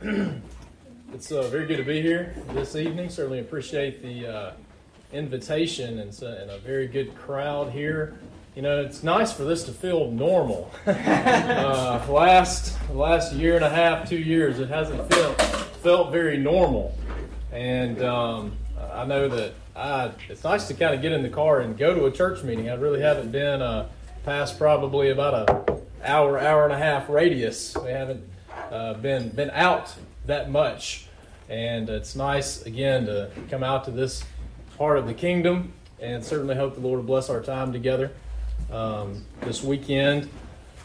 it's uh, very good to be here this evening. Certainly appreciate the uh, invitation and, and, a very good crowd here. You know, it's nice for this to feel normal. uh, last last year and a half, two years, it hasn't felt felt very normal, and um, I know that I, it's nice to kind of get in the car and go to a church meeting. I really haven't been uh, past probably about a hour, hour and a half radius. We haven't uh, been been out that much, and it's nice again to come out to this part of the kingdom, and certainly hope the Lord will bless our time together um, this weekend.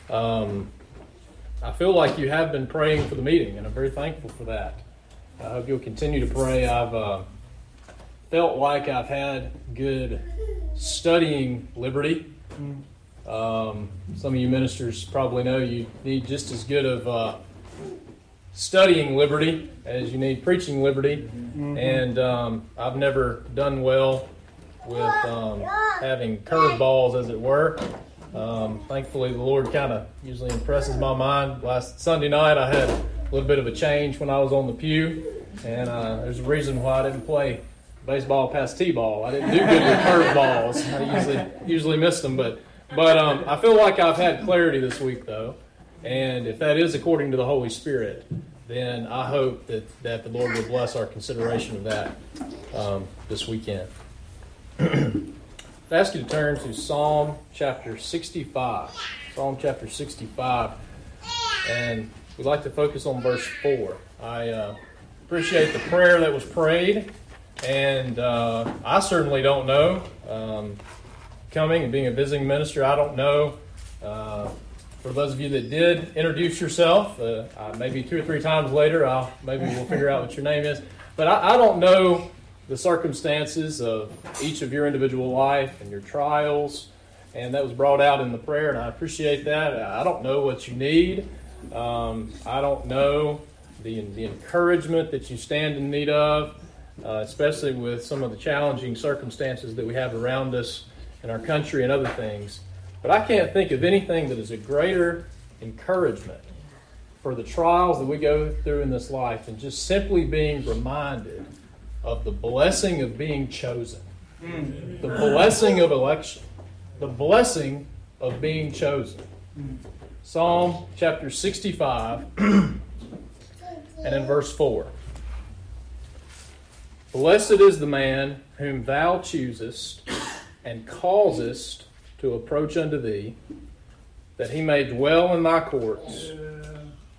Um, I feel like you have been praying for the meeting, and I'm very thankful for that. I hope you'll continue to pray. I've uh, felt like I've had good studying liberty. Um, some of you ministers probably know you need just as good of uh, studying liberty as you need preaching liberty. Mm-hmm. And um, I've never done well with um, having curveballs, as it were. Um, thankfully, the Lord kind of usually impresses my mind. Last Sunday night, I had a little bit of a change when I was on the pew, and uh, there's a reason why I didn't play baseball past t-ball. I didn't do good with curveballs. I usually usually miss them, but but um, I feel like I've had clarity this week, though. And if that is according to the Holy Spirit, then I hope that, that the Lord will bless our consideration of that um, this weekend. I ask you to turn to Psalm chapter 65. Psalm chapter 65. And we'd like to focus on verse 4. I uh, appreciate the prayer that was prayed, and uh, I certainly don't know. Um, coming and being a visiting minister, I don't know. Uh, for those of you that did introduce yourself, uh, maybe two or three times later, I'll, maybe we'll figure out what your name is. But I, I don't know the circumstances of each of your individual life and your trials. And that was brought out in the prayer, and I appreciate that. I don't know what you need. Um, I don't know the, the encouragement that you stand in need of, uh, especially with some of the challenging circumstances that we have around us in our country and other things. But I can't think of anything that is a greater encouragement for the trials that we go through in this life than just simply being reminded of the blessing of being chosen, the blessing of election, the blessing of being chosen. Psalm chapter 65 and in verse 4. Blessed is the man whom thou choosest and causest to approach unto thee, that he may dwell in thy courts.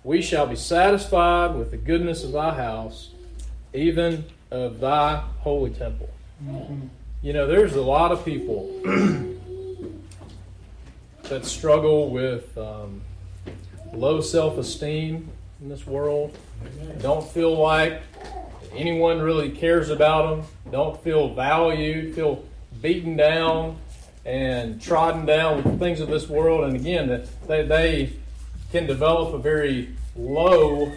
We shall be satisfied with the goodness of thy house, even of thy holy temple. Mm-hmm. You know, there's a lot of people that struggle with um, low self esteem in this world, don't feel like anyone really cares about them, don't feel valued, feel beaten down and trodden down with things of this world. And again, they, they can develop a very low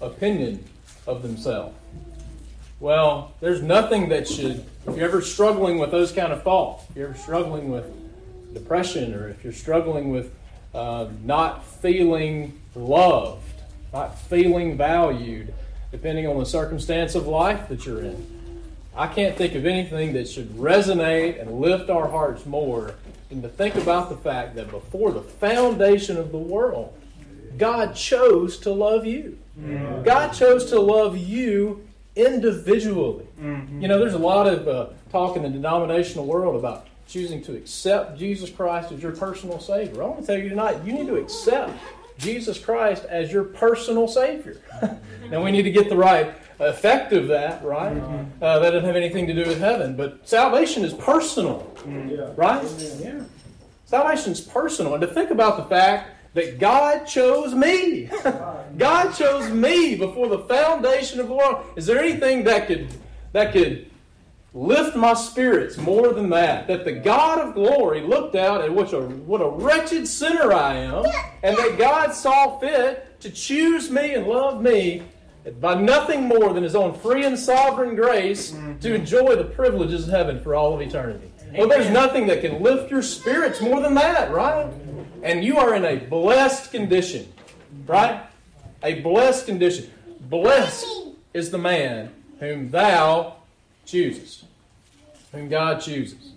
opinion of themselves. Well, there's nothing that should, if you're ever struggling with those kind of thoughts, if you're ever struggling with depression, or if you're struggling with uh, not feeling loved, not feeling valued, depending on the circumstance of life that you're in, I can't think of anything that should resonate and lift our hearts more than to think about the fact that before the foundation of the world, God chose to love you. Mm-hmm. God chose to love you individually. Mm-hmm. You know, there's a lot of uh, talk in the denominational world about choosing to accept Jesus Christ as your personal Savior. I want to tell you tonight, you need to accept Jesus Christ as your personal Savior. now, we need to get the right effect of that, right? Mm-hmm. Uh, that doesn't have anything to do with heaven. But salvation is personal, mm-hmm. right? Yeah. Salvation is personal. And to think about the fact that God chose me. God chose me before the foundation of the world. Is there anything that could that could lift my spirits more than that? That the God of glory looked out at what a what a wretched sinner I am, and that God saw fit to choose me and love me by nothing more than his own free and sovereign grace mm-hmm. to enjoy the privileges of heaven for all of eternity. Well, there's nothing that can lift your spirits more than that, right? And you are in a blessed condition, right? A blessed condition. Blessed is the man whom thou choosest, whom God chooses.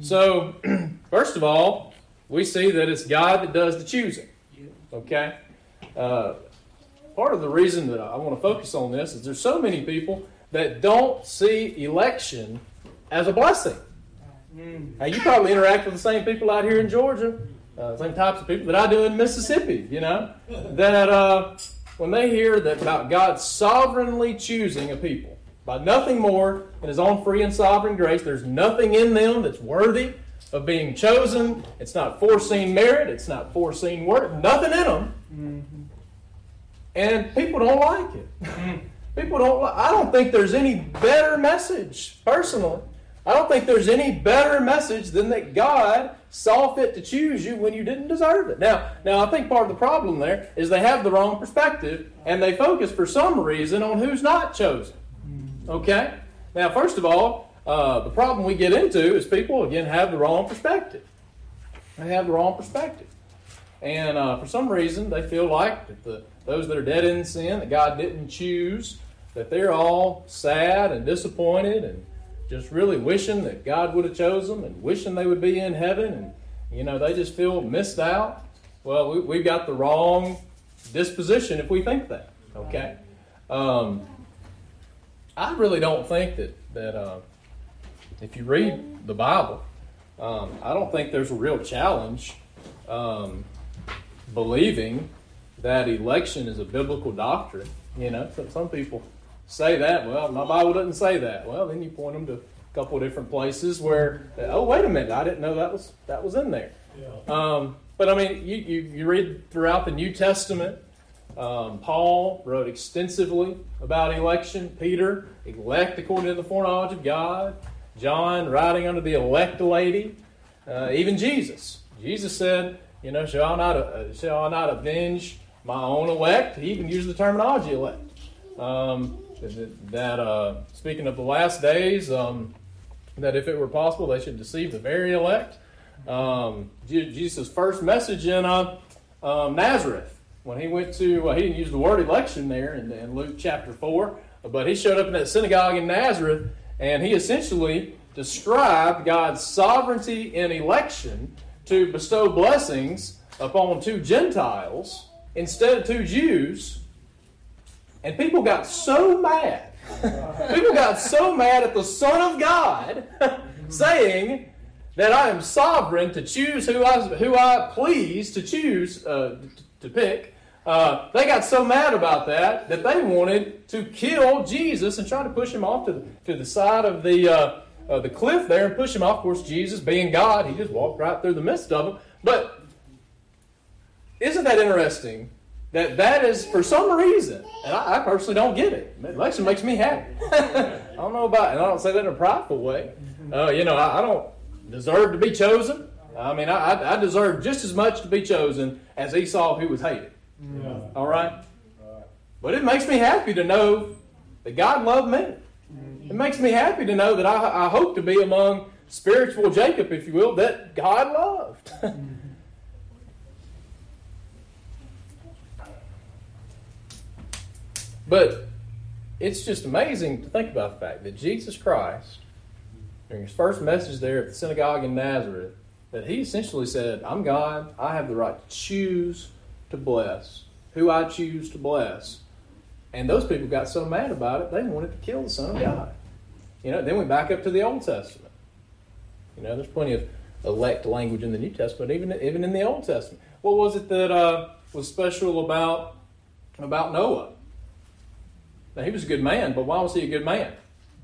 So, first of all, we see that it's God that does the choosing. Okay? Uh, part of the reason that I want to focus on this is there's so many people that don't see election as a blessing. Now, you probably interact with the same people out here in Georgia, uh, same types of people that I do in Mississippi, you know, that uh, when they hear that about God sovereignly choosing a people by nothing more than His own free and sovereign grace, there's nothing in them that's worthy of being chosen. It's not foreseen merit, it's not foreseen work, nothing in them. Mm-hmm. And people don't like it. people don't. I don't think there's any better message, personally. I don't think there's any better message than that God saw fit to choose you when you didn't deserve it. Now, now I think part of the problem there is they have the wrong perspective and they focus for some reason on who's not chosen. Okay? Now, first of all, uh, the problem we get into is people again have the wrong perspective. They have the wrong perspective, and uh, for some reason they feel like that the those that are dead in sin that God didn't choose, that they're all sad and disappointed and just really wishing that God would have chosen them and wishing they would be in heaven and you know they just feel missed out. Well, we, we've got the wrong disposition if we think that. Okay, um, I really don't think that that uh, if you read the Bible, um, I don't think there's a real challenge um, believing that election is a biblical doctrine. You know, some, some people say that. Well, my Bible doesn't say that. Well, then you point them to a couple of different places where, oh, wait a minute, I didn't know that was that was in there. Yeah. Um, but I mean, you, you, you read throughout the New Testament. Um, Paul wrote extensively about election. Peter, elect according to the foreknowledge of God. John, writing under the elect lady. Uh, even Jesus. Jesus said, you know, shall I not, uh, shall I not avenge my own elect? He even used the terminology elect. Um, that, uh, speaking of the last days, um, that if it were possible, they should deceive the very elect. Um, Jesus' first message in uh, um, Nazareth, when he went to, uh, he didn't use the word election there in, in Luke chapter 4, but he showed up in that synagogue in Nazareth and he essentially described God's sovereignty in election to bestow blessings upon two Gentiles instead of two Jews. And people got so mad. people got so mad at the Son of God saying that I am sovereign to choose who I, who I please to choose uh, to pick. Uh, they got so mad about that that they wanted to kill Jesus and try to push him off to the, to the side of the, uh, uh, the cliff there and push him off. Of course, Jesus, being God, he just walked right through the midst of them. But isn't that interesting? That that is for some reason, and I, I personally don't get it. Election makes me happy. I don't know about, and I don't say that in a prideful way. Uh, you know, I, I, don't deserve to be chosen. I mean, I, I deserve just as much to be chosen as Esau, who was hated. Yeah. All right? But it makes me happy to know that God loved me. It makes me happy to know that I, I hope to be among spiritual Jacob, if you will, that God loved. but it's just amazing to think about the fact that Jesus Christ, during his first message there at the synagogue in Nazareth, that he essentially said, I'm God, I have the right to choose to bless, who I choose to bless. And those people got so mad about it, they wanted to kill the Son of God. You know, then we back up to the Old Testament. You know, there's plenty of elect language in the New Testament, even even in the Old Testament. What was it that uh, was special about about Noah? Now, he was a good man, but why was he a good man?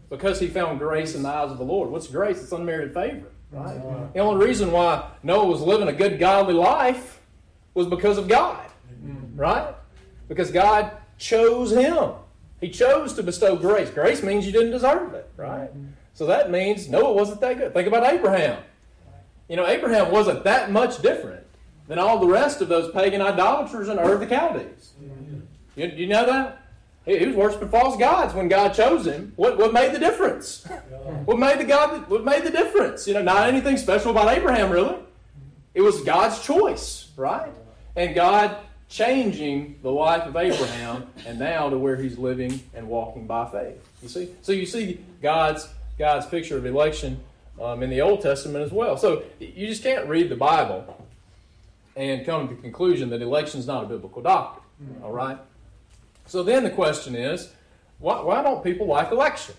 Because he found grace in the eyes of the Lord. What's grace? It's unmerited favor. Right? The only reason why Noah was living a good, godly life was because of God right? Because God chose him. He chose to bestow grace. Grace means you didn't deserve it, right? Mm-hmm. So that means Noah wasn't that good. Think about Abraham. You know, Abraham wasn't that much different than all the rest of those pagan idolaters in Ur of the Chaldees. Mm-hmm. You, you know that? He, he was worshiping false gods when God chose him. What, what made the difference? What made the God? What made the difference? You know, not anything special about Abraham really. It was God's choice, right? And God changing the life of Abraham and now to where he's living and walking by faith. You see? So you see God's God's picture of election um, in the Old Testament as well. So you just can't read the Bible and come to the conclusion that election is not a biblical doctrine. All right? So then the question is, why, why don't people like election?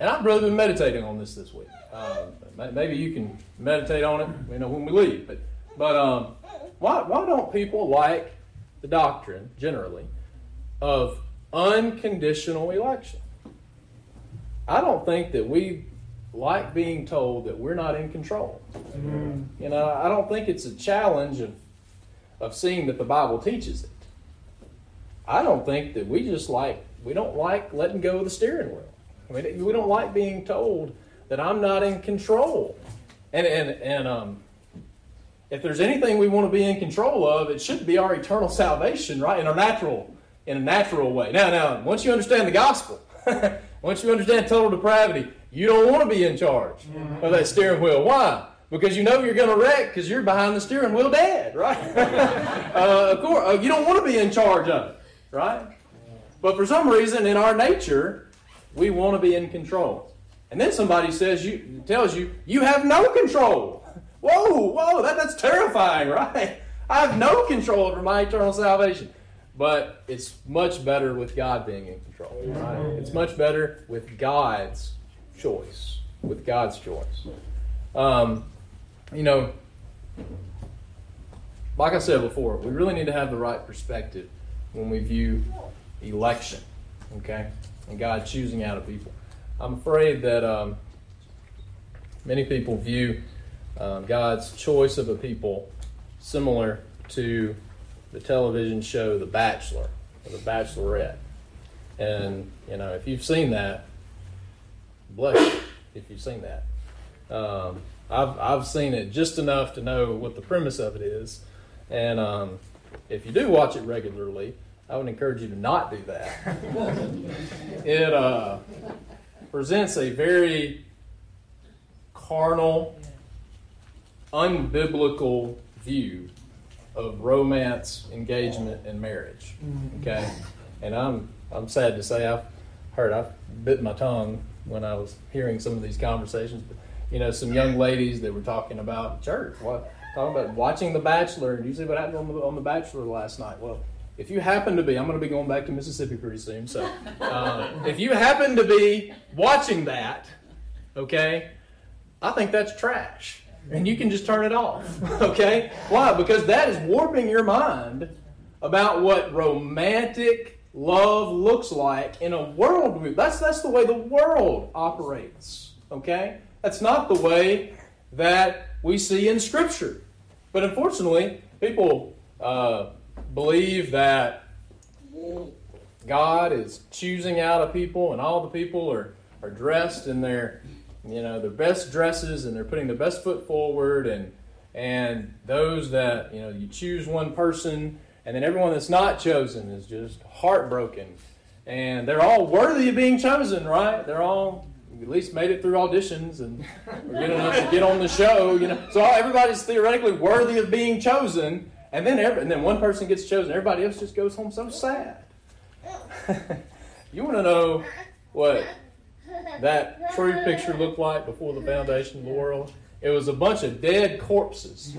And I've really been meditating on this this week. Uh, maybe you can meditate on it, you know, when we leave. But, but um, why, why don't people like the doctrine, generally, of unconditional election? I don't think that we like being told that we're not in control. Mm-hmm. You know, I don't think it's a challenge of, of seeing that the Bible teaches it. I don't think that we just like, we don't like letting go of the steering wheel. I mean, we don't like being told that I'm not in control. And, and, and um, if there's anything we want to be in control of, it should be our eternal salvation, right? In a natural, in a natural way. Now, now, once you understand the gospel, once you understand total depravity, you don't want to be in charge of that steering wheel. Why? Because you know you're going to wreck because you're behind the steering wheel dead, right? uh, of course, uh, you don't want to be in charge of it, right? But for some reason, in our nature, we want to be in control. And then somebody says you tells you you have no control. Whoa, whoa, that, that's terrifying, right? I have no control over my eternal salvation. But it's much better with God being in control. Right? It's much better with God's choice. With God's choice. Um, you know, like I said before, we really need to have the right perspective when we view election, okay, and God choosing out of people. I'm afraid that um, many people view um, God's choice of a people similar to the television show The Bachelor or The Bachelorette. And, you know, if you've seen that, bless you if you've seen that. Um, I've, I've seen it just enough to know what the premise of it is. And um, if you do watch it regularly, I would encourage you to not do that. it uh, presents a very carnal, unbiblical view of romance, engagement, and marriage. Mm-hmm. Okay, and I'm I'm sad to say I've heard I've bit my tongue when I was hearing some of these conversations. But you know, some young ladies that were talking about church, what talking about watching The Bachelor, and you see what happened on the, on the Bachelor last night. Well, if you happen to be, I'm going to be going back to Mississippi pretty soon. So, uh, if you happen to be watching that, okay, I think that's trash and you can just turn it off. Okay? Why? Because that is warping your mind about what romantic love looks like in a world. That's that's the way the world operates. Okay? That's not the way that we see in Scripture. But unfortunately, people uh, believe that God is choosing out a people, and all the people are, are dressed in their you know, their best dresses and they're putting the best foot forward and and those that, you know, you choose one person and then everyone that's not chosen is just heartbroken. And they're all worthy of being chosen, right? They're all at least made it through auditions and are good enough to get on the show, you know. So everybody's theoretically worthy of being chosen, and then every, and then one person gets chosen, everybody else just goes home so sad. you want to know what that true picture looked like before the foundation of the world? It was a bunch of dead corpses.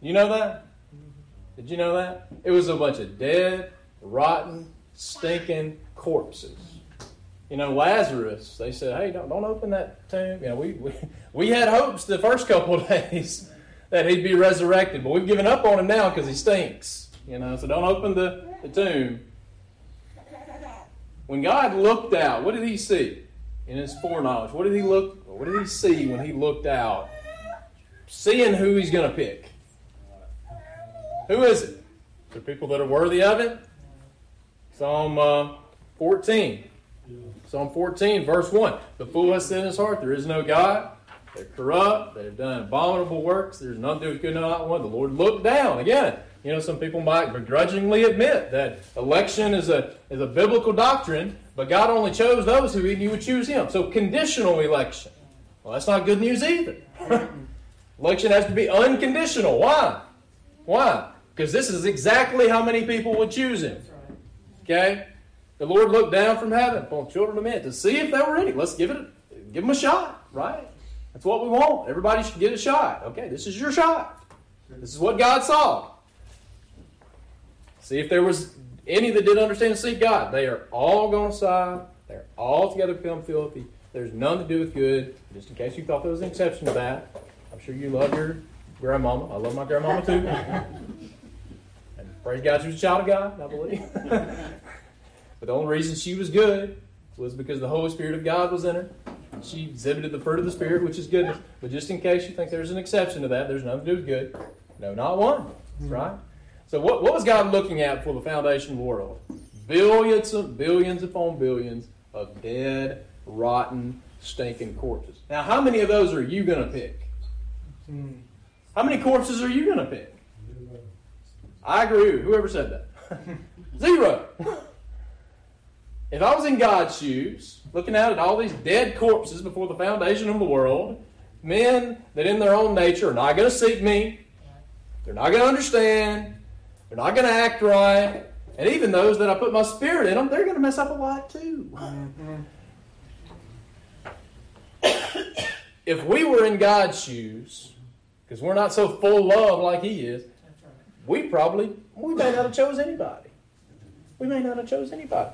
You know that? Did you know that? It was a bunch of dead, rotten, stinking corpses. You know, Lazarus, they said, hey, don't, don't open that tomb. You know, we, we, we had hopes the first couple of days that he'd be resurrected, but we've given up on him now because he stinks. You know, so don't open the, the tomb. When God looked out, what did he see in his foreknowledge? What did he look what did he see when he looked out? Seeing who he's going to pick. Who is it? The people that are worthy of it? Psalm uh, 14. Psalm 14, verse 1. The fool has said in his heart, There is no God. They're corrupt. They've done abominable works. There's none do good, not one. The Lord looked down. Again, you know, some people might begrudgingly admit that election is a, is a biblical doctrine, but God only chose those who he would choose him. So conditional election. Well, that's not good news either. election has to be unconditional. Why? Why? Because this is exactly how many people would choose him. Okay? The Lord looked down from heaven upon children of men to see if there were any. Let's give it, give them a shot, right? That's what we want. Everybody should get a shot. Okay, this is your shot. This is what God saw. See if there was any that didn't understand and seek God. They are all going to side. They're all together become filthy. There's none to do with good. Just in case you thought there was an exception to that, I'm sure you love your grandmama. I love my grandmama too. and praise God, she was a child of God, I believe. but the only reason she was good was because the Holy Spirit of God was in her. She exhibited the fruit of the Spirit, which is goodness. But just in case you think there's an exception to that, there's nothing to do with good. No, not one. Right? So what, what was God looking at for the foundation of the world? Billions of billions upon billions of dead, rotten, stinking corpses. Now, how many of those are you going to pick? How many corpses are you going to pick? I agree. with Whoever said that. Zero. if I was in God's shoes, looking out at all these dead corpses before the foundation of the world, men that in their own nature are not going to seek me, they're not going to understand, they're not going to act right, and even those that I put my spirit in them, they're going to mess up a lot too. Mm-hmm. if we were in God's shoes, because we're not so full of love like He is, we probably we may not have chose anybody. We may not have chose anybody.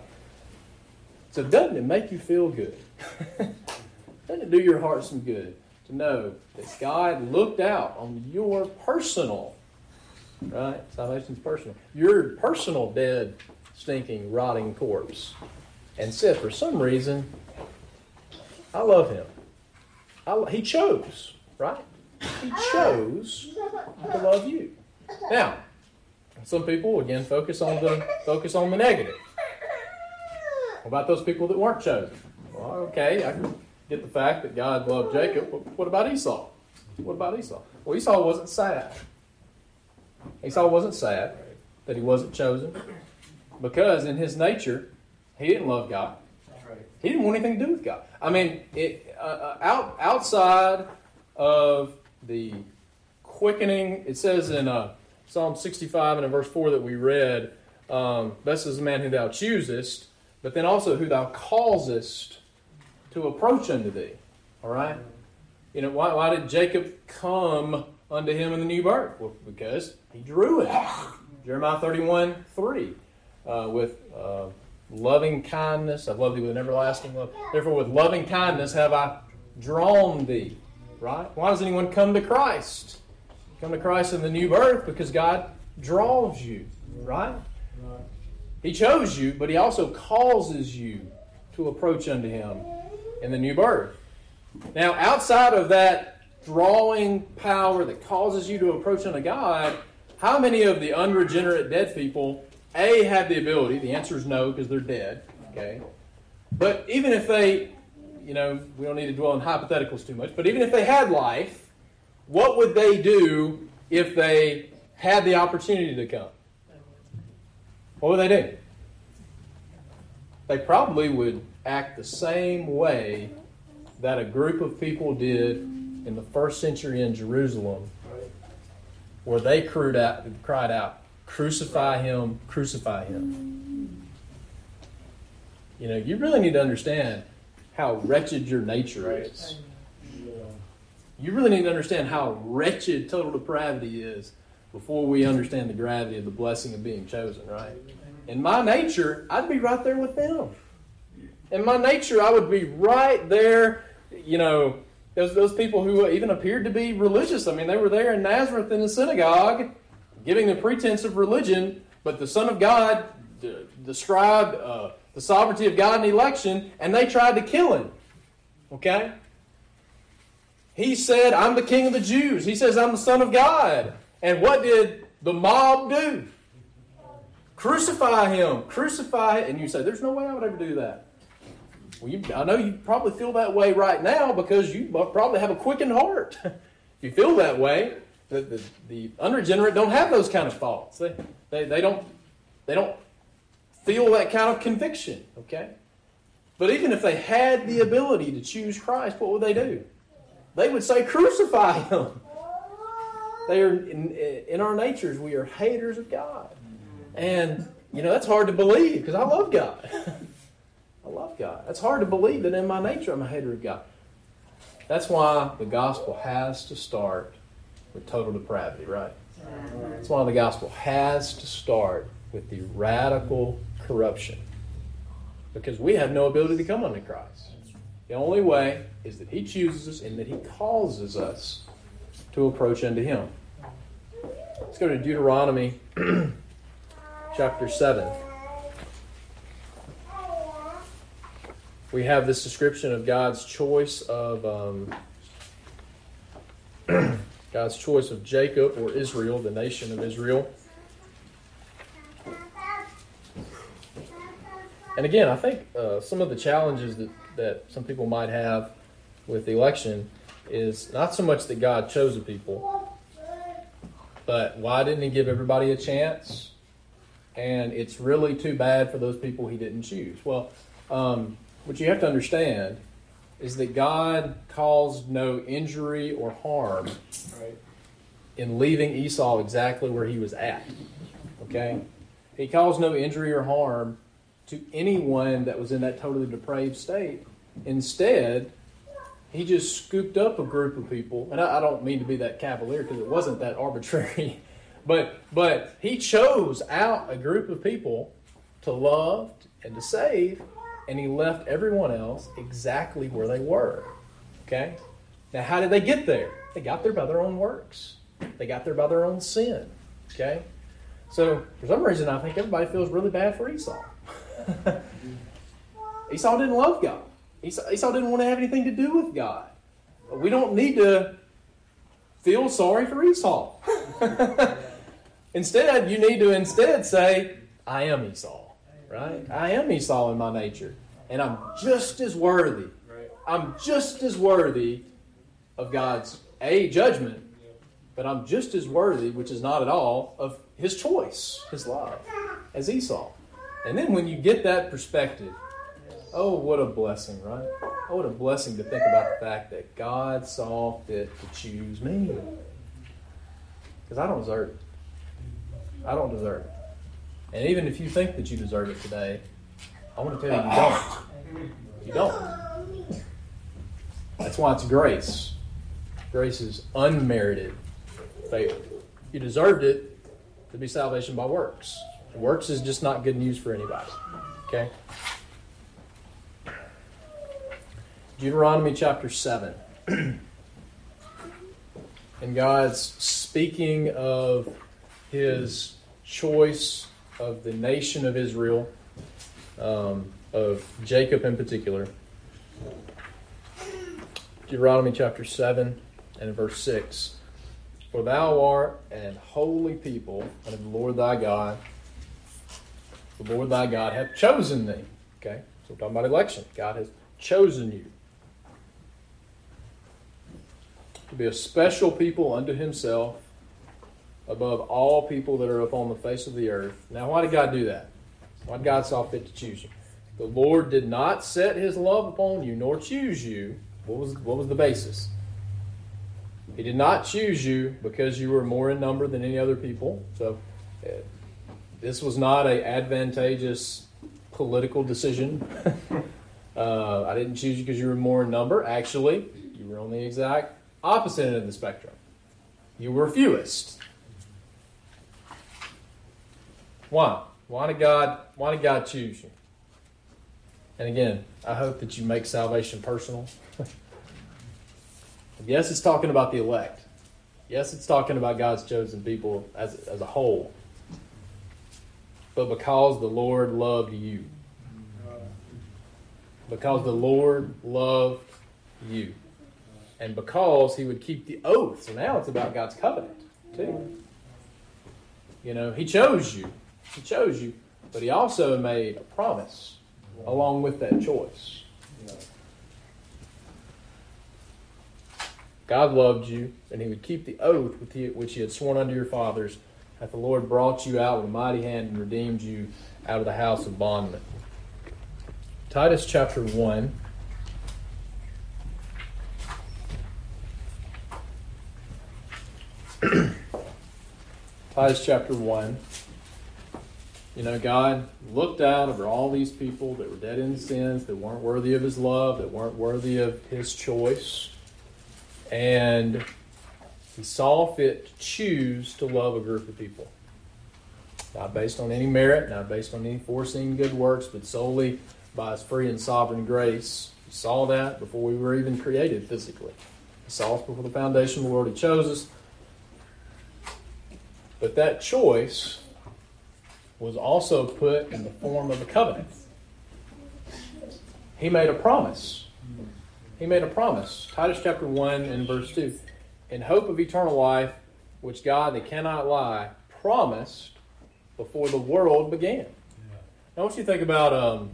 So doesn't it make you feel good? doesn't it do your heart some good to know that God looked out on your personal, right? Salvation's personal. Your personal dead, stinking, rotting corpse. And said, for some reason, I love him. I, he chose, right? He chose to love you. Now, some people again focus on the focus on the negative. What about those people that weren't chosen? Well, okay, I can get the fact that God loved Jacob. But what about Esau? What about Esau? Well, Esau wasn't sad. Esau wasn't sad that he wasn't chosen because in his nature he didn't love God. He didn't want anything to do with God. I mean, it, uh, uh out outside of the quickening, it says in uh, Psalm 65 and in verse 4 that we read, um, Blessed is the man who thou choosest, but then also who thou causest to approach unto thee. All right? You know, why, why did Jacob come unto him in the new birth? Well, because he drew it. Jeremiah 31 3. Uh, with uh, loving kindness, I've loved thee with an everlasting love. Therefore, with loving kindness have I drawn thee. Right? Why does anyone come to Christ? Come to Christ in the new birth because God draws you. Right? He chose you, but He also causes you to approach unto Him in the new birth. Now, outside of that drawing power that causes you to approach unto God, how many of the unregenerate dead people, A, have the ability? The answer is no, because they're dead. Okay? But even if they, you know, we don't need to dwell on hypotheticals too much, but even if they had life, what would they do if they had the opportunity to come? What would they do? They probably would act the same way that a group of people did in the first century in Jerusalem, where they cried out, cried out Crucify him, crucify him. You know, you really need to understand how wretched your nature is. You really need to understand how wretched total depravity is before we understand the gravity of the blessing of being chosen, right? In my nature, I'd be right there with them. In my nature, I would be right there, you know, those, those people who even appeared to be religious. I mean, they were there in Nazareth in the synagogue, giving the pretense of religion, but the Son of God described uh, the sovereignty of God in election, and they tried to kill him. Okay? He said, I'm the king of the Jews. He says, I'm the Son of God. And what did the mob do? Crucify him. Crucify And you say, There's no way I would ever do that. Well, you, I know you probably feel that way right now because you probably have a quickened heart. if you feel that way, the, the, the, unregenerate don't have those kind of thoughts. They, they, they, don't, they don't feel that kind of conviction, okay? But even if they had the ability to choose Christ, what would they do? They would say, Crucify him. They are in, in our natures. We are haters of God, and you know that's hard to believe because I love God. God. That's hard to believe that in my nature I'm a hater of God. That's why the gospel has to start with total depravity, right? That's why the gospel has to start with the radical corruption. Because we have no ability to come unto Christ. The only way is that He chooses us and that He causes us to approach unto Him. Let's go to Deuteronomy chapter 7. We have this description of God's choice of um, God's choice of Jacob or Israel, the nation of Israel. And again, I think uh, some of the challenges that, that some people might have with the election is not so much that God chose a people, but why didn't He give everybody a chance? And it's really too bad for those people He didn't choose. Well, um, what you have to understand is that God caused no injury or harm right, in leaving Esau exactly where he was at. Okay? He caused no injury or harm to anyone that was in that totally depraved state. Instead, he just scooped up a group of people, and I, I don't mean to be that cavalier because it wasn't that arbitrary, but but he chose out a group of people to love and to save, and he left everyone else exactly where they were. Okay? Now, how did they get there? They got there by their own works. They got there by their own sin. Okay? So, for some reason, I think everybody feels really bad for Esau. Esau didn't love God. Esau, Esau didn't want to have anything to do with God. We don't need to feel sorry for Esau. instead, you need to instead say, I am Esau. Right? I am Esau in my nature. And I'm just as worthy. I'm just as worthy of God's A, judgment, but I'm just as worthy, which is not at all, of his choice, his love, as Esau. And then when you get that perspective, oh, what a blessing, right? Oh, what a blessing to think about the fact that God saw fit to choose me. Because I don't deserve it. I don't deserve it. And even if you think that you deserve it today, I want to tell you you don't. You don't. That's why it's grace. Grace is unmerited favor. You deserved it to be salvation by works. Works is just not good news for anybody. Okay? Deuteronomy chapter 7. and God's speaking of his choice of the nation of Israel, um, of Jacob in particular. Deuteronomy chapter 7 and verse 6. For thou art an holy people unto the Lord thy God. The Lord thy God hath chosen thee. Okay? So we're talking about election. God has chosen you to be a special people unto himself above all people that are upon the face of the earth. Now, why did God do that? Why did God saw fit to choose you? The Lord did not set his love upon you nor choose you. What was, what was the basis? He did not choose you because you were more in number than any other people. So uh, this was not an advantageous political decision. uh, I didn't choose you because you were more in number. Actually, you were on the exact opposite end of the spectrum. You were fewest. Why? Why did God? Why did God choose you? And again, I hope that you make salvation personal. yes, it's talking about the elect. Yes, it's talking about God's chosen people as, as a whole. But because the Lord loved you. Because the Lord loved you. And because he would keep the oath. So now it's about God's covenant, too. You know, he chose you. He chose you. But he also made a promise along with that choice. God loved you, and he would keep the oath which he had sworn unto your fathers, that the Lord brought you out with a mighty hand and redeemed you out of the house of bondmen. Titus chapter 1. Titus chapter 1. You know, God looked out over all these people that were dead in sins, that weren't worthy of His love, that weren't worthy of His choice. And He saw fit to choose to love a group of people. Not based on any merit, not based on any foreseen good works, but solely by His free and sovereign grace. He saw that before we were even created physically. He saw us before the foundation of the world. He chose us. But that choice was also put in the form of a covenant. He made a promise. He made a promise. Titus chapter 1 and verse 2. In hope of eternal life, which God that cannot lie promised before the world began. Now, I want you to think about um,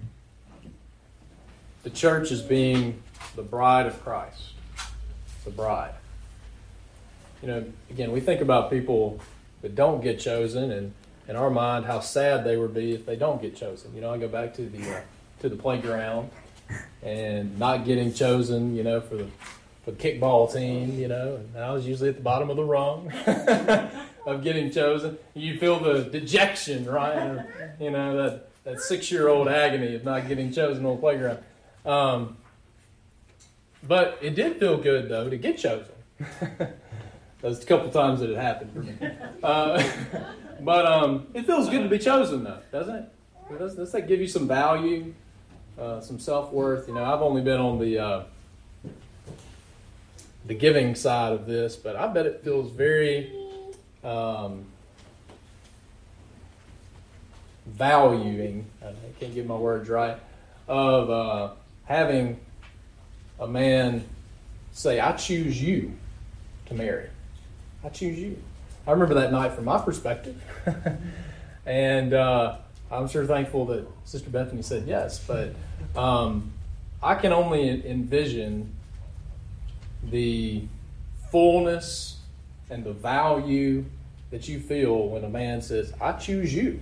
the church as being the bride of Christ. The bride. You know, again, we think about people that don't get chosen and in our mind how sad they would be if they don't get chosen. You know, I go back to the uh, to the playground and not getting chosen. You know, for the for the kickball team. You know, and I was usually at the bottom of the rung of getting chosen. You feel the dejection, right? Or, you know that that six year old agony of not getting chosen on the playground. Um, but it did feel good though to get chosen. There's a couple times that it happened for me. Uh, but um, it feels good to be chosen, though, doesn't it? Does, does that give you some value, uh, some self worth? You know, I've only been on the uh, the giving side of this, but I bet it feels very um, valuing. I can't get my words right of uh, having a man say, "I choose you to marry. I choose you." I remember that night from my perspective. and uh, I'm sure thankful that Sister Bethany said yes, but um, I can only envision the fullness and the value that you feel when a man says, I choose you.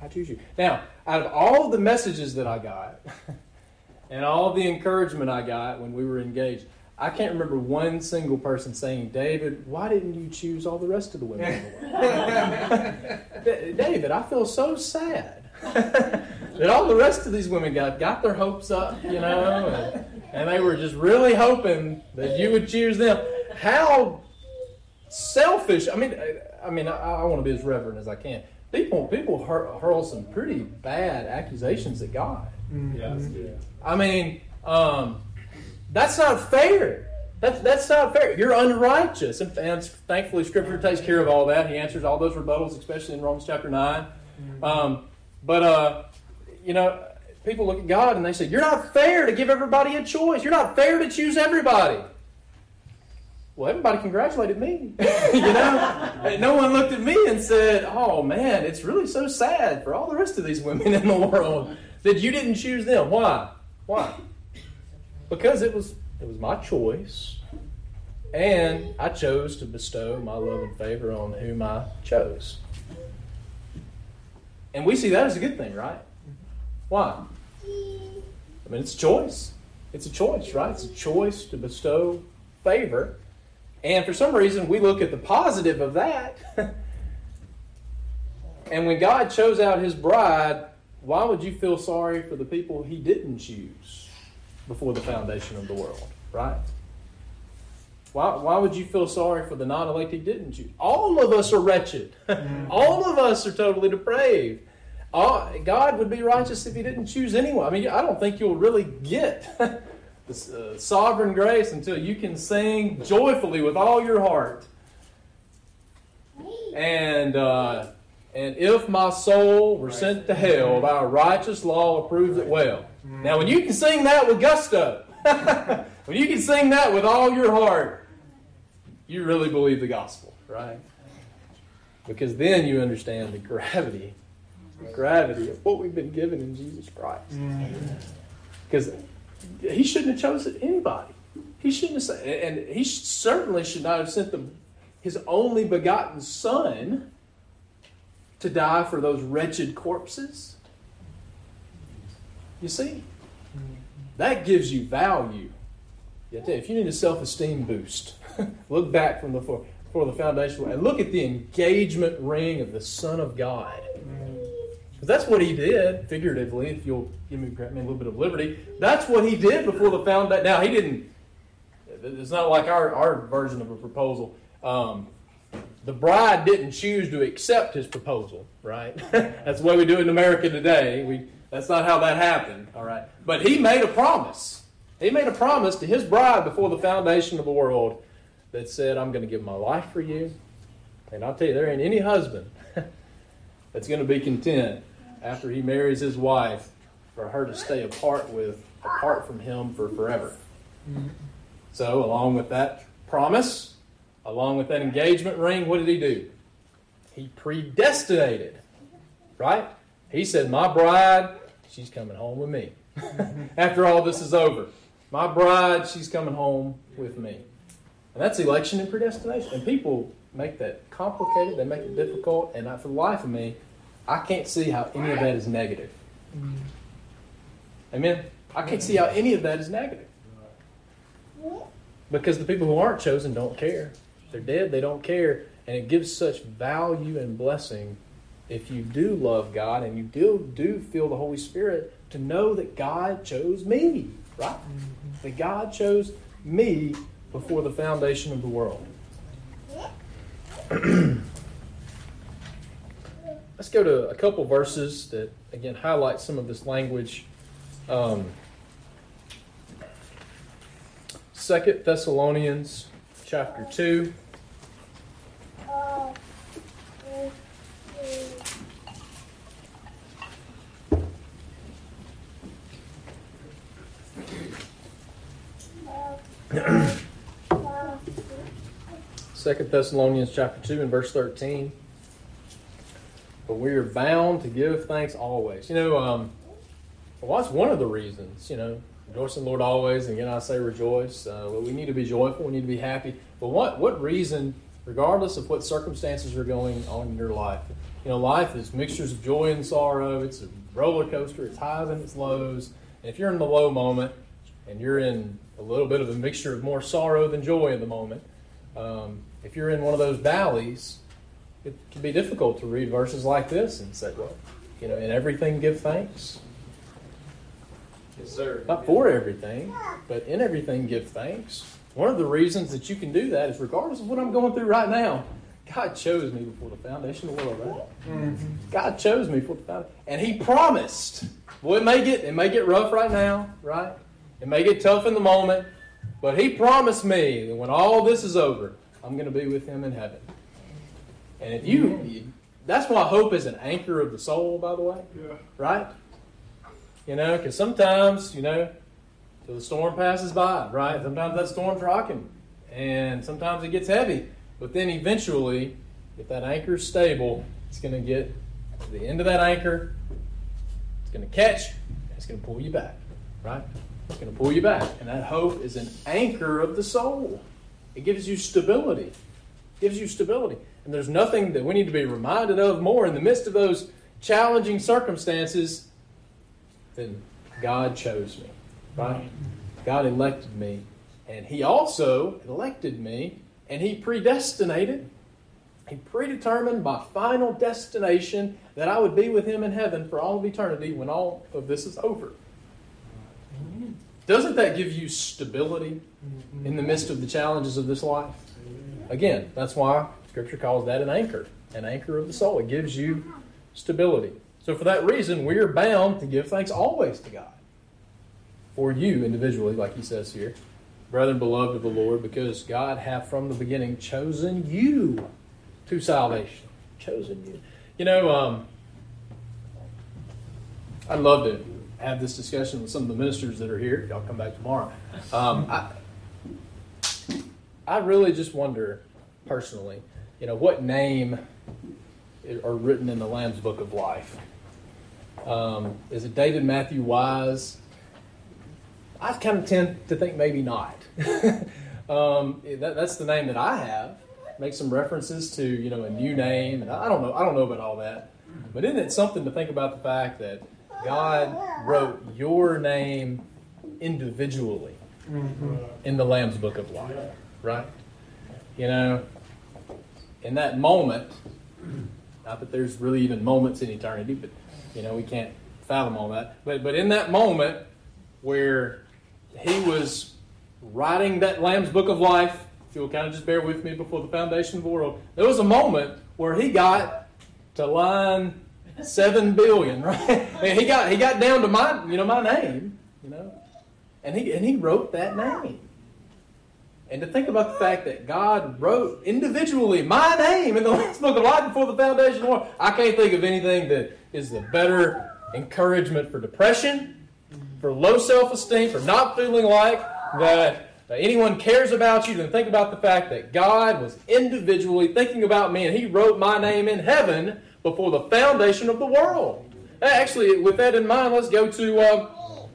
I choose you. Now, out of all the messages that I got and all the encouragement I got when we were engaged, I can't remember one single person saying, David, why didn't you choose all the rest of the women in the world? David, I feel so sad that all the rest of these women got, got their hopes up, you know, and, and they were just really hoping that you would choose them. How selfish. I mean, I, I mean, I, I, want to be as reverent as I can. People, people hurl, hurl some pretty bad accusations at God. Mm-hmm. Yes, yeah. I mean, um, that's not fair. That's, that's not fair. You're unrighteous. And, and, thankfully, Scripture takes care of all that. He answers all those rebuttals, especially in Romans chapter 9. Mm-hmm. Um, but, uh, you know, people look at God and they say, You're not fair to give everybody a choice. You're not fair to choose everybody. Well, everybody congratulated me. you know, no one looked at me and said, "Oh man, it's really so sad for all the rest of these women in the world that you didn't choose them." Why? Why? Because it was it was my choice, and I chose to bestow my love and favor on whom I chose. And we see that as a good thing, right? Why? I mean, it's a choice. It's a choice, right? It's a choice to bestow favor. And for some reason, we look at the positive of that. and when God chose out his bride, why would you feel sorry for the people he didn't choose? Before the foundation of the world, right? Why, why would you feel sorry for the non elect he didn't you? All of us are wretched. All of us are totally depraved. God would be righteous if he didn't choose anyone. I mean, I don't think you'll really get the uh, sovereign grace until you can sing joyfully with all your heart. And uh, and if my soul were sent to hell, thy righteous law approves it well. Now, when you can sing that with gusto, when you can sing that with all your heart, you really believe the gospel, right? Because then you understand the gravity, the gravity of what we've been given in Jesus Christ. Because he shouldn't have chosen anybody. He shouldn't have said, and he certainly should not have sent the, his only begotten Son to die for those wretched corpses. You see? That gives you value. If you need a self esteem boost, look back from before the foundation. And look at the engagement ring of the Son of God. Because that's what he did, figuratively, if you'll give me, me a little bit of liberty. That's what he did before the foundation. Now, he didn't, it's not like our, our version of a proposal. Um, the bride didn't choose to accept his proposal, right? that's the way we do it in America today. We, that's not how that happened, all right? But he made a promise. He made a promise to his bride before the foundation of the world that said, I'm going to give my life for you. And I'll tell you, there ain't any husband that's going to be content after he marries his wife for her to stay apart with apart from him for forever. Mm-hmm. So, along with that promise, along with that engagement ring, what did he do? He predestinated, right? He said, My bride, she's coming home with me. After all this is over, my bride, she's coming home with me. And that's election and predestination. And people make that complicated, they make it difficult, and for the life of me, I can't see how any of that is negative. Amen? I can't see how any of that is negative. Because the people who aren't chosen don't care. They're dead, they don't care. And it gives such value and blessing if you do love God and you do, do feel the Holy Spirit to know that God chose me, right? Mm-hmm. That God chose me before the foundation of the world. Let's go to a couple verses that, again, highlight some of this language. Um, Second Thessalonians chapter 2. Second Thessalonians chapter 2 and verse 13. But we are bound to give thanks always. You know, um, well, that's one of the reasons, you know, rejoice in the Lord always. And again, I say rejoice. Uh, we need to be joyful. We need to be happy. But what, what reason, regardless of what circumstances are going on in your life, you know, life is mixtures of joy and sorrow. It's a roller coaster. It's highs and it's lows. And if you're in the low moment and you're in a little bit of a mixture of more sorrow than joy in the moment, um, if you're in one of those valleys, it can be difficult to read verses like this and say, well, you know, in everything give thanks. Yes, sir. Not for everything, but in everything give thanks. One of the reasons that you can do that is regardless of what I'm going through right now, God chose me before the foundation of the world. Mm-hmm. God chose me before the foundation, and He promised. Well, it may get it may get rough right now, right? It may get tough in the moment, but He promised me that when all this is over, I'm going to be with Him in heaven. And if you, that's why hope is an anchor of the soul, by the way. Yeah. Right? You know, because sometimes, you know, till the storm passes by, right? Sometimes that storm's rocking, and sometimes it gets heavy. But then eventually, if that anchor's stable, it's going to get to the end of that anchor, it's going to catch, it's going to pull you back, right? It's going to pull you back. And that hope is an anchor of the soul. It gives you stability. It gives you stability. And there's nothing that we need to be reminded of more in the midst of those challenging circumstances than God chose me. Right? God elected me. And He also elected me and He predestinated, He predetermined my final destination that I would be with Him in heaven for all of eternity when all of this is over. Doesn't that give you stability in the midst of the challenges of this life? Again, that's why Scripture calls that an anchor, an anchor of the soul. It gives you stability. So, for that reason, we are bound to give thanks always to God. For you individually, like he says here, brethren beloved of the Lord, because God hath from the beginning chosen you to salvation. Chosen you. You know, um, I'd love to have this discussion with some of the ministers that are here. Y'all come back tomorrow. Um, I, I really just wonder, personally, you know, what name are written in the Lamb's Book of Life? Um, is it David Matthew Wise? I kind of tend to think maybe not. um, that, that's the name that I have. Make some references to you know a new name, and I don't know. I don't know about all that, but isn't it something to think about the fact that God wrote your name individually mm-hmm. in the Lamb's Book of Life, right? You know, in that moment, not that there's really even moments in eternity, but you know we can't fathom all that. But but in that moment where he was writing that Lamb's Book of Life, if you'll kind of just bear with me before the foundation of the world, there was a moment where he got to line seven billion, right? And he got he got down to my you know my name, you know, and he and he wrote that name. And to think about the fact that God wrote individually my name in the Lamb's Book of Life before the foundation of the world, I can't think of anything that is the better encouragement for depression, for low self-esteem, for not feeling like that anyone cares about you than think about the fact that God was individually thinking about me and He wrote my name in heaven before the foundation of the world. Actually, with that in mind, let's go to uh,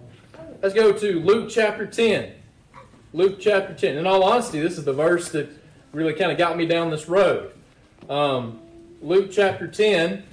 let's go to Luke chapter ten. Luke chapter 10. In all honesty, this is the verse that really kind of got me down this road. Um, Luke chapter 10,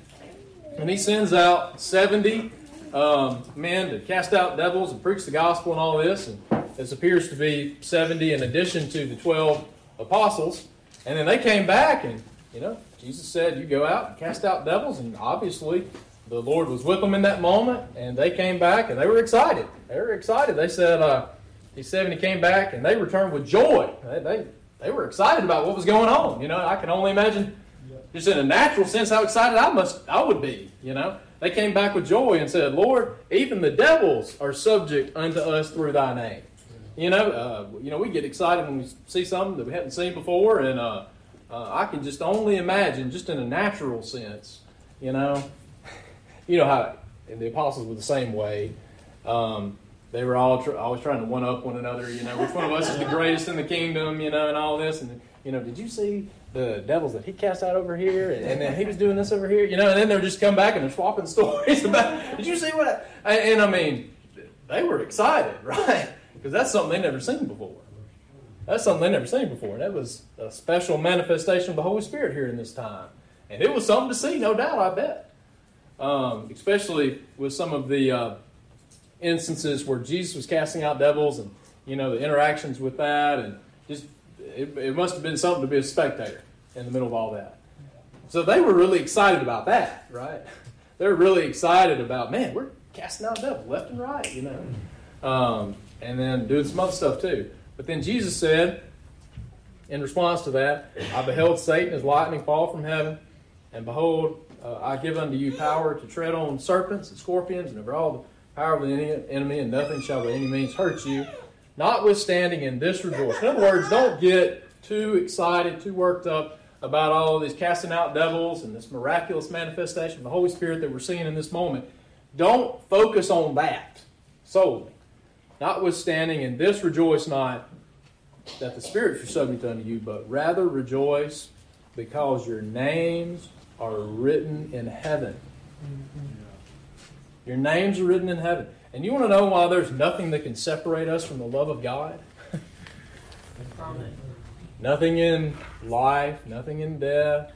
and he sends out 70 um, men to cast out devils and preach the gospel and all this. And this appears to be 70 in addition to the 12 apostles. And then they came back, and, you know, Jesus said, You go out and cast out devils. And obviously, the Lord was with them in that moment. And they came back, and they were excited. They were excited. They said, uh, these 70 came back and they returned with joy. They, they, they were excited about what was going on. You know, I can only imagine just in a natural sense how excited I must I would be, you know. They came back with joy and said, Lord, even the devils are subject unto us through thy name. You know, uh, you know, we get excited when we see something that we haven't seen before, and uh, uh, I can just only imagine, just in a natural sense, you know, you know how and the apostles were the same way. Um, they were all tr- always trying to one up one another. You know, which one of us is the greatest in the kingdom? You know, and all this. And you know, did you see the devils that he cast out over here, and, and then he was doing this over here? You know, and then they're just come back and they're swapping stories about. Did you see what? I, and, and I mean, they were excited, right? Because that's something they never seen before. That's something they never seen before. That was a special manifestation of the Holy Spirit here in this time. And it was something to see, no doubt, I bet. Um, especially with some of the uh, instances where Jesus was casting out devils and, you know, the interactions with that. And just, it, it must have been something to be a spectator in the middle of all that. So they were really excited about that, right? They were really excited about, man, we're casting out devils left and right, you know. Um, and then doing some other stuff too. But then Jesus said, in response to that, I beheld Satan as lightning fall from heaven, and behold, uh, I give unto you power to tread on serpents and scorpions and over all the power of the enemy, and nothing shall by any means hurt you. Notwithstanding, in this rejoice. In other words, don't get too excited, too worked up about all of these casting out devils and this miraculous manifestation of the Holy Spirit that we're seeing in this moment. Don't focus on that solely. Notwithstanding, in this rejoice not that the spirits are subject unto you, but rather rejoice because your names are written in heaven. Your names are written in heaven. And you want to know why there's nothing that can separate us from the love of God? nothing in life, nothing in death,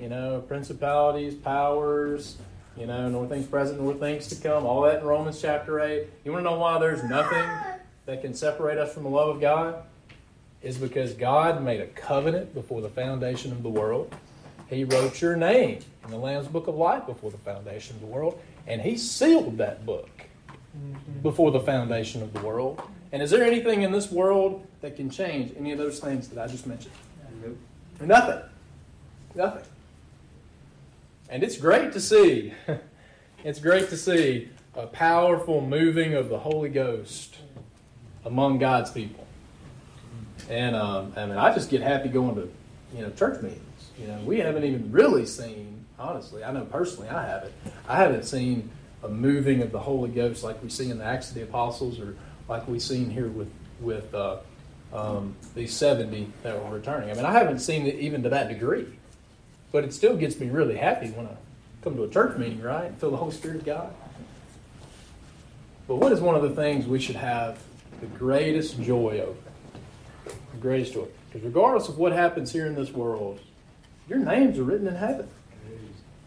you know, principalities, powers, you know, nor things present nor things to come, all that in Romans chapter 8. You want to know why there's nothing that can separate us from the love of God? Is because God made a covenant before the foundation of the world. He wrote your name in the Lamb's Book of Life before the foundation of the world, and He sealed that book mm-hmm. before the foundation of the world. And is there anything in this world that can change any of those things that I just mentioned? Nope. Nothing. Nothing. And it's great to see. it's great to see a powerful moving of the Holy Ghost among God's people. And um, I mean, I just get happy going to you know church meetings. You know, we haven't even really seen, honestly. I know personally, I haven't. I haven't seen a moving of the Holy Ghost like we see in the Acts of the Apostles, or like we've seen here with with uh, um, these seventy that were returning. I mean, I haven't seen it even to that degree, but it still gets me really happy when I come to a church meeting, right? Feel the Holy Spirit of God. But what is one of the things we should have the greatest joy over? The greatest joy. Because regardless of what happens here in this world, your names are written in heaven.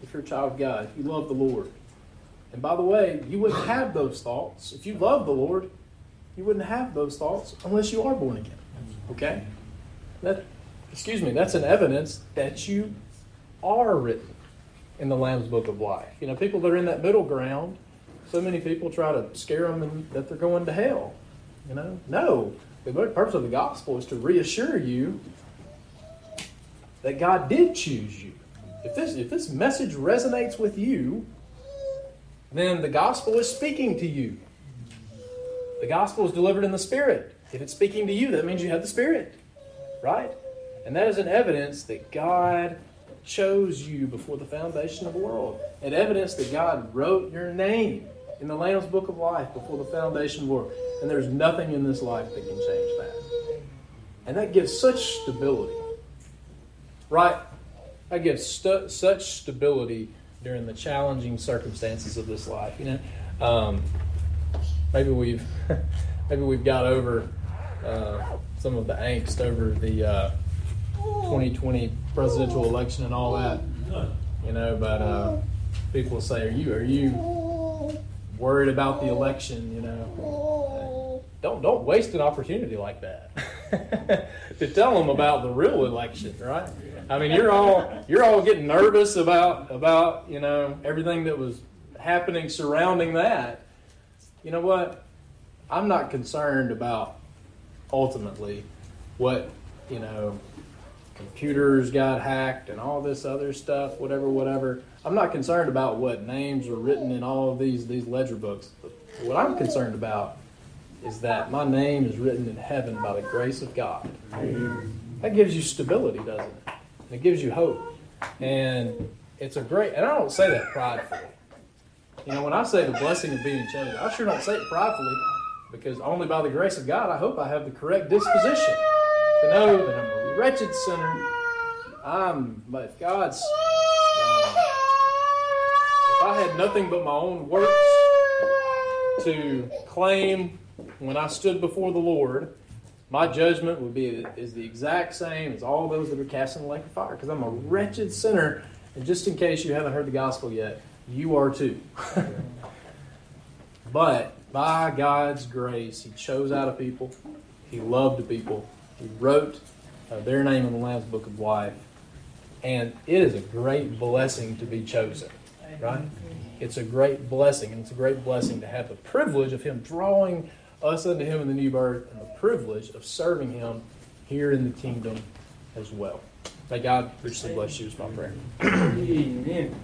If you're a child of God, if you love the Lord. And by the way, you wouldn't have those thoughts. If you love the Lord, you wouldn't have those thoughts unless you are born again. Okay? That, excuse me, that's an evidence that you are written in the Lamb's Book of Life. You know, people that are in that middle ground, so many people try to scare them and, that they're going to hell. You know, no. The purpose of the gospel is to reassure you that God did choose you. If this, if this message resonates with you, then the gospel is speaking to you. The gospel is delivered in the Spirit. If it's speaking to you, that means you have the Spirit, right? And that is an evidence that God chose you before the foundation of the world. An evidence that God wrote your name in the Lamb's Book of Life before the foundation of the world. And there's nothing in this life that can change that. And that gives such stability. Right? That gives such stability during the challenging circumstances of this life. You know, um, maybe we've maybe we've got over uh, some of the angst over the uh, 2020 presidential election and all that. You know, but uh, people say, "Are you are you worried about the election?" You know, don't don't waste an opportunity like that to tell them about the real election, right? I mean, you're all you're all getting nervous about about you know everything that was happening surrounding that. You know what? I'm not concerned about ultimately what you know computers got hacked and all this other stuff, whatever, whatever. I'm not concerned about what names are written in all of these these ledger books. What I'm concerned about is that my name is written in heaven by the grace of God. That gives you stability, doesn't it? It gives you hope. And it's a great, and I don't say that pridefully. You know, when I say the blessing of being chosen, I sure don't say it pridefully because only by the grace of God, I hope I have the correct disposition to know that I'm wretched sinner. Ah, I'm, but God's, if I had nothing but my own works to claim when I stood before the Lord, my judgment would be is the exact same as all those that are cast in the lake of fire because I'm a wretched sinner. And just in case you haven't heard the gospel yet, you are too. but by God's grace, He chose out a people, He loved people, He wrote uh, their name in the Lamb's Book of Life, and it is a great blessing to be chosen, right? It's a great blessing, and it's a great blessing to have the privilege of Him drawing us unto Him in the new birth and the privilege of serving Him here in the kingdom as well. May God richly bless you, is my prayer. Amen.